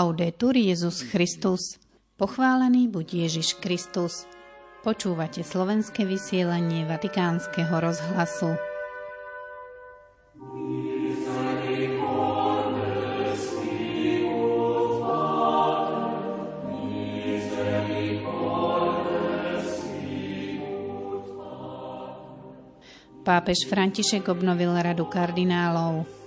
Laudetur Jezus Christus. Pochválený buď Ježiš Kristus. Počúvate slovenské vysielanie Vatikánskeho rozhlasu. Pápež František obnovil radu kardinálov.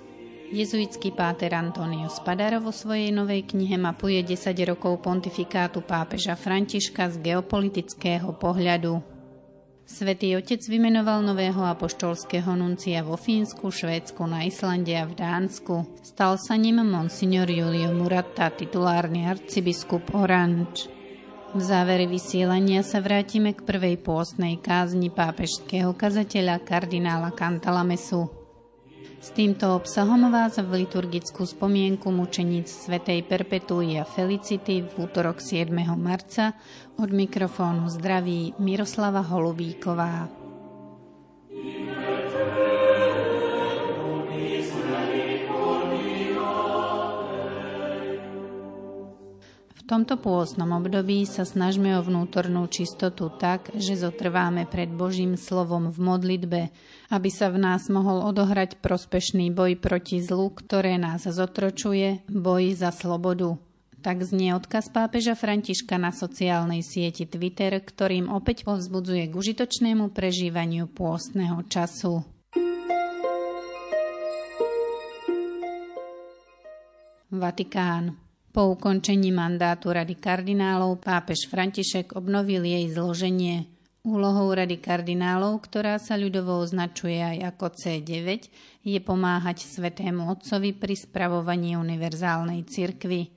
Jezuitský páter Antonio Spadaro vo svojej novej knihe mapuje 10 rokov pontifikátu pápeža Františka z geopolitického pohľadu. Svetý otec vymenoval nového apoštolského nuncia vo Fínsku, Švédsku, na Islande a v Dánsku. Stal sa ním monsignor Julio Murata, titulárny arcibiskup Orange. V závere vysielania sa vrátime k prvej pôstnej kázni pápežského kazateľa kardinála Cantalamesu. S týmto obsahom vás v liturgickú spomienku mučeníc svätej Perpetuia Felicity v útorok 7. marca od mikrofónu zdraví Miroslava Holubíková. Tomto pôstnom období sa snažme o vnútornú čistotu tak, že zotrváme pred Božím slovom v modlitbe, aby sa v nás mohol odohrať prospešný boj proti zlu, ktoré nás zotročuje, boj za slobodu. Tak znie odkaz pápeža Františka na sociálnej sieti Twitter, ktorým opäť povzbudzuje k užitočnému prežívaniu pôstneho času. Vatikán. Po ukončení mandátu Rady kardinálov pápež František obnovil jej zloženie. Úlohou Rady kardinálov, ktorá sa ľudovo označuje aj ako C9, je pomáhať Svetému Otcovi pri spravovaní univerzálnej cirkvy.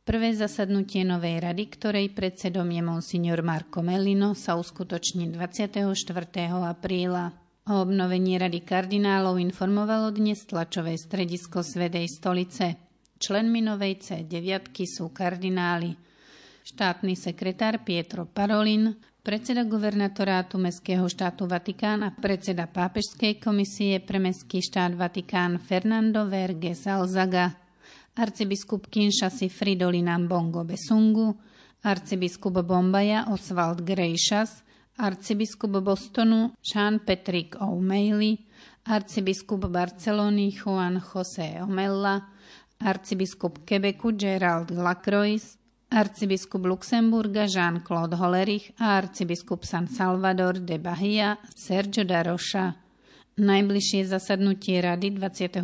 Prvé zasadnutie Novej rady, ktorej predsedom je monsignor Marco Mellino, sa uskutoční 24. apríla. O obnovení Rady kardinálov informovalo dnes tlačové stredisko Svedej stolice. Členmi novej C9 sú kardináli štátny sekretár Pietro Parolin, predseda guvernatorátu Mestského štátu Vatikán a predseda Pápežskej komisie pre Mestský štát Vatikán Fernando Verge Salzaga, arcibiskup Kinshasy Fridolina Bongo Besungu, arcibiskup Bombaja Oswald Grejšas, arcibiskup Bostonu Sean Patrick O'Malley, arcibiskup Barcelony Juan José Omella, arcibiskup Quebecu Gerald Lacroix, arcibiskup Luxemburga Jean-Claude Hollerich a arcibiskup San Salvador de Bahia Sergio da Rocha. Najbližšie zasadnutie rady 24.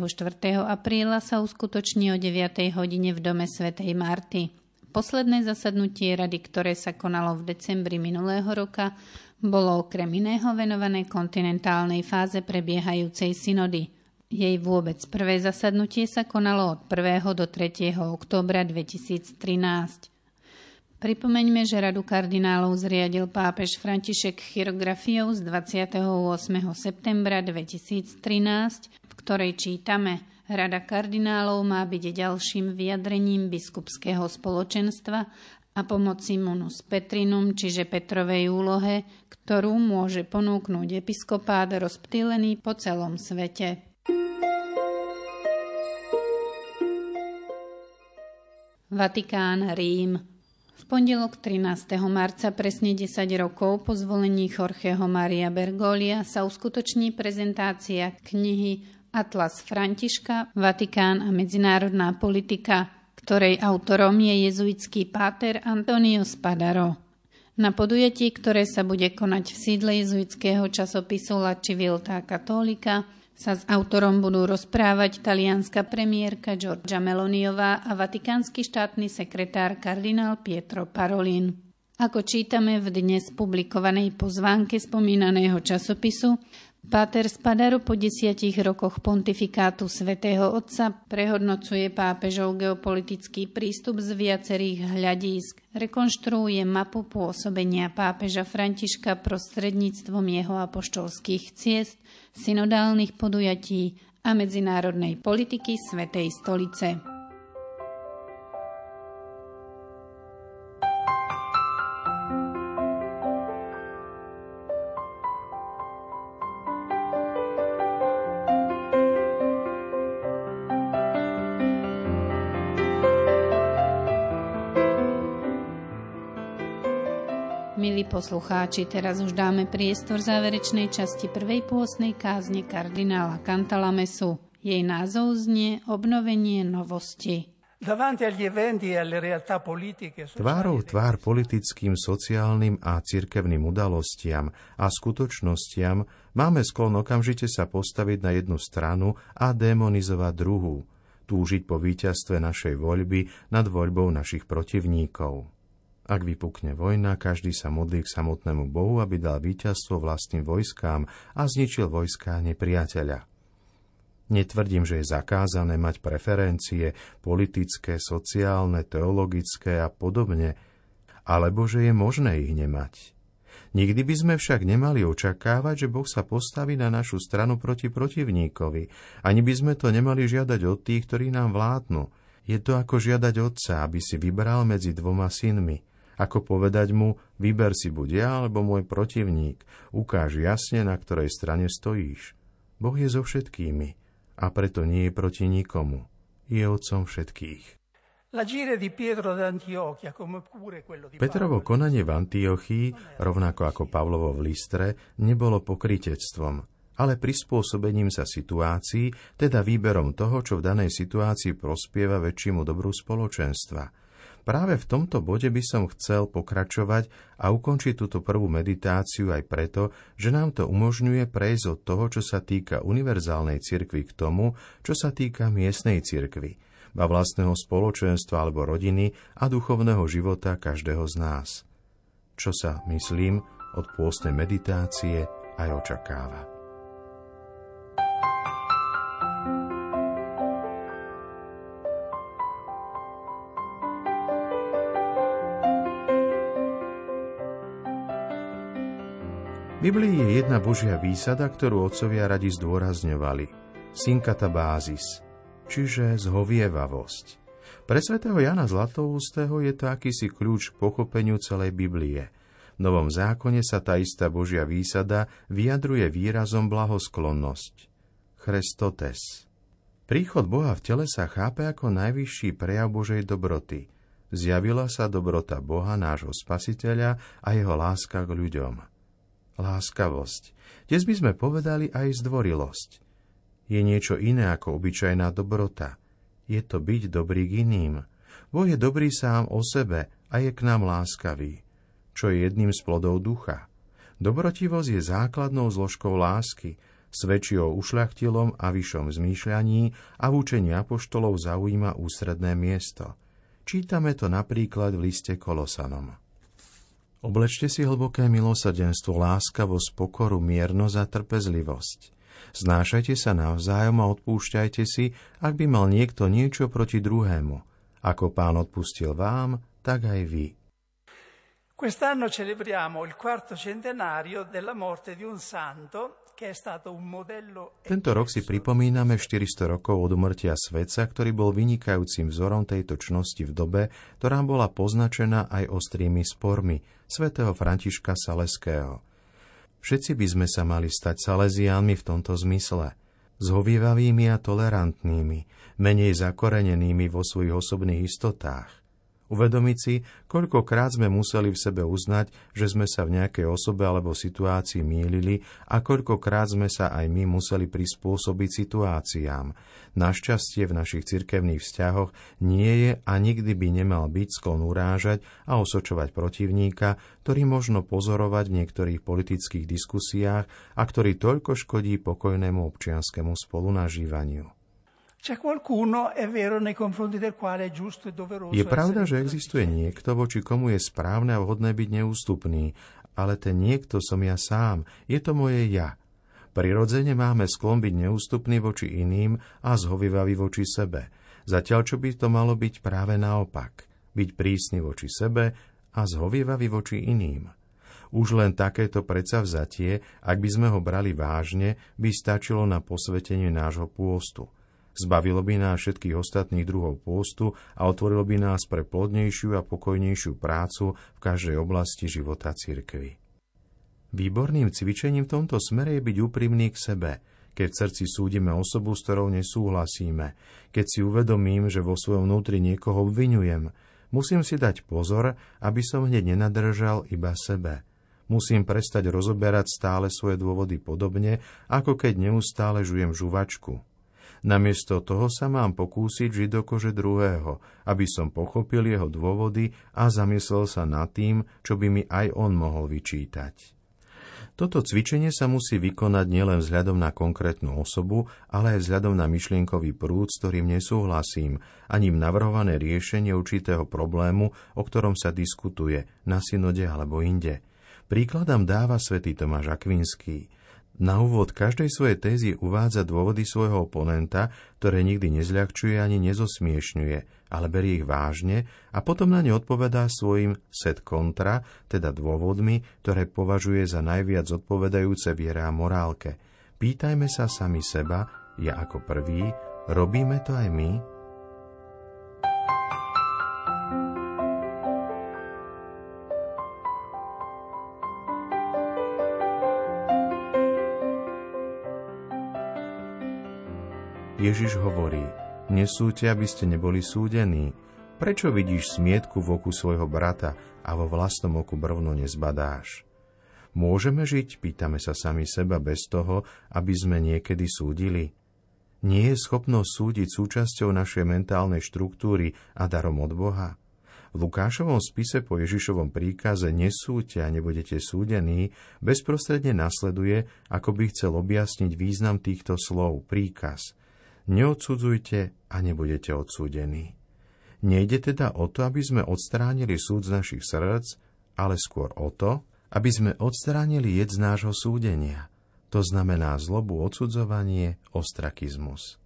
apríla sa uskutoční o 9. hodine v dome svätej Marty. Posledné zasadnutie rady, ktoré sa konalo v decembri minulého roka, bolo okrem iného venované kontinentálnej fáze prebiehajúcej synody – jej vôbec prvé zasadnutie sa konalo od 1. do 3. októbra 2013. Pripomeňme, že Radu kardinálov zriadil pápež František chirografiou z 28. septembra 2013, v ktorej čítame Rada kardinálov má byť ďalším vyjadrením biskupského spoločenstva a pomoci munus Petrinum, čiže Petrovej úlohe, ktorú môže ponúknuť episkopát rozptýlený po celom svete. Vatikán, Rím. V pondelok 13. marca, presne 10 rokov po zvolení Jorgeho Maria Bergolia, sa uskutoční prezentácia knihy Atlas Františka, Vatikán a medzinárodná politika, ktorej autorom je jezuitský páter Antonio Spadaro. Na podujatí, ktoré sa bude konať v sídle jezuitského časopisu La Civiltà Cattolica, sa s autorom budú rozprávať talianská premiérka Giorgia Meloniová a vatikánsky štátny sekretár kardinál Pietro Parolin. Ako čítame v dnes publikovanej pozvánke spomínaného časopisu, Páter Spadaro po desiatich rokoch pontifikátu svätého Otca prehodnocuje pápežov geopolitický prístup z viacerých hľadísk, rekonštruuje mapu pôsobenia pápeža Františka prostredníctvom jeho apoštolských ciest, synodálnych podujatí a medzinárodnej politiky Svetej stolice. Milí poslucháči, teraz už dáme priestor záverečnej časti prvej pôsnej kázne kardinála Cantalamesu. Jej názov znie Obnovenie novosti. Tvárou tvár politickým, sociálnym a cirkevným udalostiam a skutočnostiam máme sklon okamžite sa postaviť na jednu stranu a demonizovať druhú, túžiť po víťazstve našej voľby nad voľbou našich protivníkov. Ak vypukne vojna, každý sa modlí k samotnému Bohu, aby dal víťazstvo vlastným vojskám a zničil vojská nepriateľa. Netvrdím, že je zakázané mať preferencie politické, sociálne, teologické a podobne, alebo že je možné ich nemať. Nikdy by sme však nemali očakávať, že Boh sa postaví na našu stranu proti protivníkovi. Ani by sme to nemali žiadať od tých, ktorí nám vládnu. Je to ako žiadať otca, aby si vybral medzi dvoma synmi. Ako povedať mu, vyber si buď ja alebo môj protivník, ukáž jasne, na ktorej strane stojíš. Boh je so všetkými a preto nie je proti nikomu. Je otcom všetkých. Petrovo konanie v Antiochii, rovnako ako Pavlovo v Listre, nebolo pokritectvom, ale prispôsobením sa situácii, teda výberom toho, čo v danej situácii prospieva väčšiemu dobru spoločenstva – Práve v tomto bode by som chcel pokračovať a ukončiť túto prvú meditáciu aj preto, že nám to umožňuje prejsť od toho, čo sa týka univerzálnej cirkvy k tomu, čo sa týka miestnej cirkvy, ba vlastného spoločenstva alebo rodiny a duchovného života každého z nás. Čo sa, myslím, od pôstnej meditácie aj očakáva. Biblii je jedna Božia výsada, ktorú otcovia radi zdôrazňovali. Synkata bázis, čiže zhovievavosť. Pre svätého Jana Zlatoústého je to akýsi kľúč k pochopeniu celej Biblie. V Novom zákone sa tá istá Božia výsada vyjadruje výrazom blahosklonnosť. Chrestotes. Príchod Boha v tele sa chápe ako najvyšší prejav Božej dobroty. Zjavila sa dobrota Boha, nášho spasiteľa a jeho láska k ľuďom láskavosť. Dnes by sme povedali aj zdvorilosť. Je niečo iné ako obyčajná dobrota. Je to byť dobrý k iným. Boh je dobrý sám o sebe a je k nám láskavý, čo je jedným z plodov ducha. Dobrotivosť je základnou zložkou lásky, svedčí o ušľachtilom a vyššom zmýšľaní a v učení apoštolov zaujíma ústredné miesto. Čítame to napríklad v liste Kolosanom. Oblečte si hlboké milosrdenstvo, láskavosť, pokoru, miernosť a trpezlivosť. Znášajte sa navzájom a odpúšťajte si, ak by mal niekto niečo proti druhému. Ako pán odpustil vám, tak aj vy. Quest'anno celebriamo il quarto centenario della morte di un santo tento rok si pripomíname 400 rokov od umrtia svetca, ktorý bol vynikajúcim vzorom tejto čnosti v dobe, ktorá bola poznačená aj ostrými spormi svätého Františka Saleského. Všetci by sme sa mali stať Salesiánmi v tomto zmysle. Zhovievavými a tolerantnými, menej zakorenenými vo svojich osobných istotách. Uvedomiť si, koľkokrát sme museli v sebe uznať, že sme sa v nejakej osobe alebo situácii mýlili a koľkokrát sme sa aj my museli prispôsobiť situáciám. Našťastie v našich cirkevných vzťahoch nie je a nikdy by nemal byť sklon urážať a osočovať protivníka, ktorý možno pozorovať v niektorých politických diskusiách a ktorý toľko škodí pokojnému občianskému spolunažívaniu. Je pravda, že existuje niekto, voči komu je správne a vhodné byť neústupný, ale ten niekto som ja sám, je to moje ja. Prirodzene máme sklon byť neústupný voči iným a zhovivavý voči sebe, zatiaľ čo by to malo byť práve naopak, byť prísny voči sebe a zhovivavý voči iným. Už len takéto predsavzatie, ak by sme ho brali vážne, by stačilo na posvetenie nášho pôstu – Zbavilo by nás všetkých ostatných druhov pôstu a otvorilo by nás pre plodnejšiu a pokojnejšiu prácu v každej oblasti života cirkvy. Výborným cvičením v tomto smere je byť úprimný k sebe, keď v srdci súdime osobu, s ktorou nesúhlasíme, keď si uvedomím, že vo svojom vnútri niekoho obvinujem, Musím si dať pozor, aby som hneď nenadržal iba sebe. Musím prestať rozoberať stále svoje dôvody podobne, ako keď neustále žujem žuvačku. Namiesto toho sa mám pokúsiť žiť do kože druhého, aby som pochopil jeho dôvody a zamyslel sa nad tým, čo by mi aj on mohol vyčítať. Toto cvičenie sa musí vykonať nielen vzhľadom na konkrétnu osobu, ale aj vzhľadom na myšlienkový prúd, s ktorým nesúhlasím, ani navrhované riešenie určitého problému, o ktorom sa diskutuje na synode alebo inde. Príkladom dáva svätý Tomáš Akvinský. Na úvod každej svojej tézy uvádza dôvody svojho oponenta, ktoré nikdy nezľahčuje ani nezosmiešňuje, ale berie ich vážne a potom na ne odpovedá svojim set kontra, teda dôvodmi, ktoré považuje za najviac odpovedajúce viere a morálke. Pýtajme sa sami seba, ja ako prvý, robíme to aj my? Ježiš hovorí, nesúďte, aby ste neboli súdení. Prečo vidíš smietku v oku svojho brata a vo vlastnom oku brvno nezbadáš? Môžeme žiť, pýtame sa sami seba, bez toho, aby sme niekedy súdili? Nie je schopnosť súdiť súčasťou našej mentálnej štruktúry a darom od Boha? V Lukášovom spise po Ježišovom príkaze nesúďte a nebudete súdení bezprostredne nasleduje, ako by chcel objasniť význam týchto slov, príkaz – Neodsudzujte a nebudete odsúdení. Nejde teda o to, aby sme odstránili súd z našich srdc, ale skôr o to, aby sme odstránili jed z nášho súdenia. To znamená zlobu, odsudzovanie, ostrakizmus.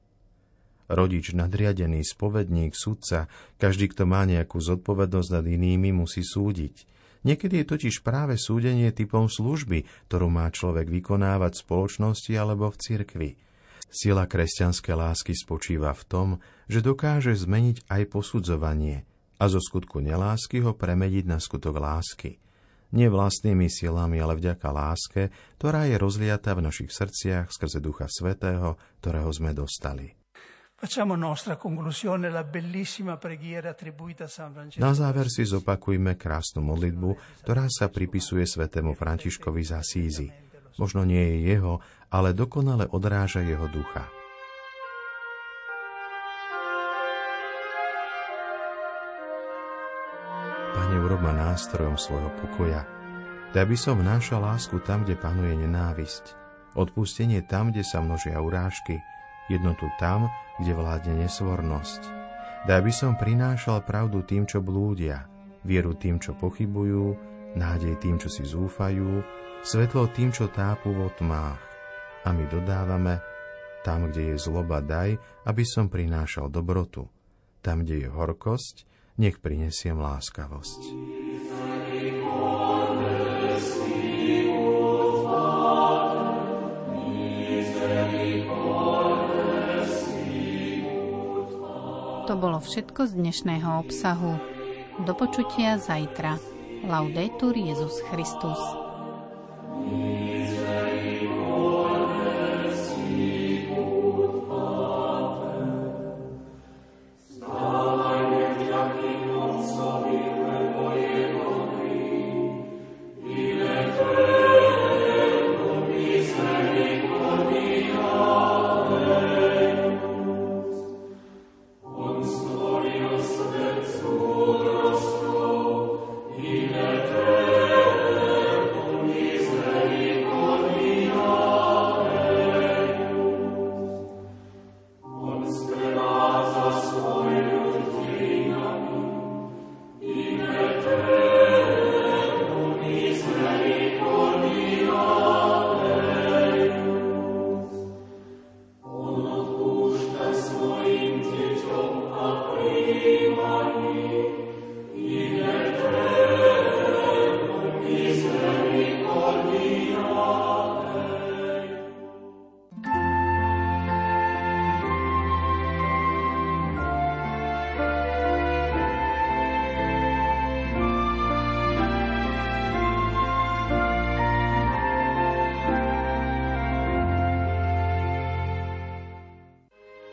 Rodič, nadriadený, spovedník, sudca, každý, kto má nejakú zodpovednosť nad inými, musí súdiť. Niekedy je totiž práve súdenie typom služby, ktorú má človek vykonávať v spoločnosti alebo v cirkvi. Sila kresťanskej lásky spočíva v tom, že dokáže zmeniť aj posudzovanie a zo skutku nelásky ho premeniť na skutok lásky. Nie vlastnými silami, ale vďaka láske, ktorá je rozliata v našich srdciach skrze Ducha Svetého, ktorého sme dostali. Na záver si zopakujme krásnu modlitbu, ktorá sa pripisuje svetému Františkovi z Asízy. Možno nie je jeho, ale dokonale odráža jeho ducha. Pane, urob ma nástrojom svojho pokoja. Daj by som vnášal lásku tam, kde panuje nenávisť, odpustenie tam, kde sa množia urážky, jednotu tam, kde vládne nesvornosť. Daj by som prinášal pravdu tým, čo blúdia, vieru tým, čo pochybujú, nádej tým, čo si zúfajú, svetlo tým, čo tápu vo tmách. A my dodávame, tam, kde je zloba, daj, aby som prinášal dobrotu. Tam, kde je horkosť, nech prinesiem láskavosť. To bolo všetko z dnešného obsahu. Do počutia zajtra. Laudetur Jezus Christus. Yeah.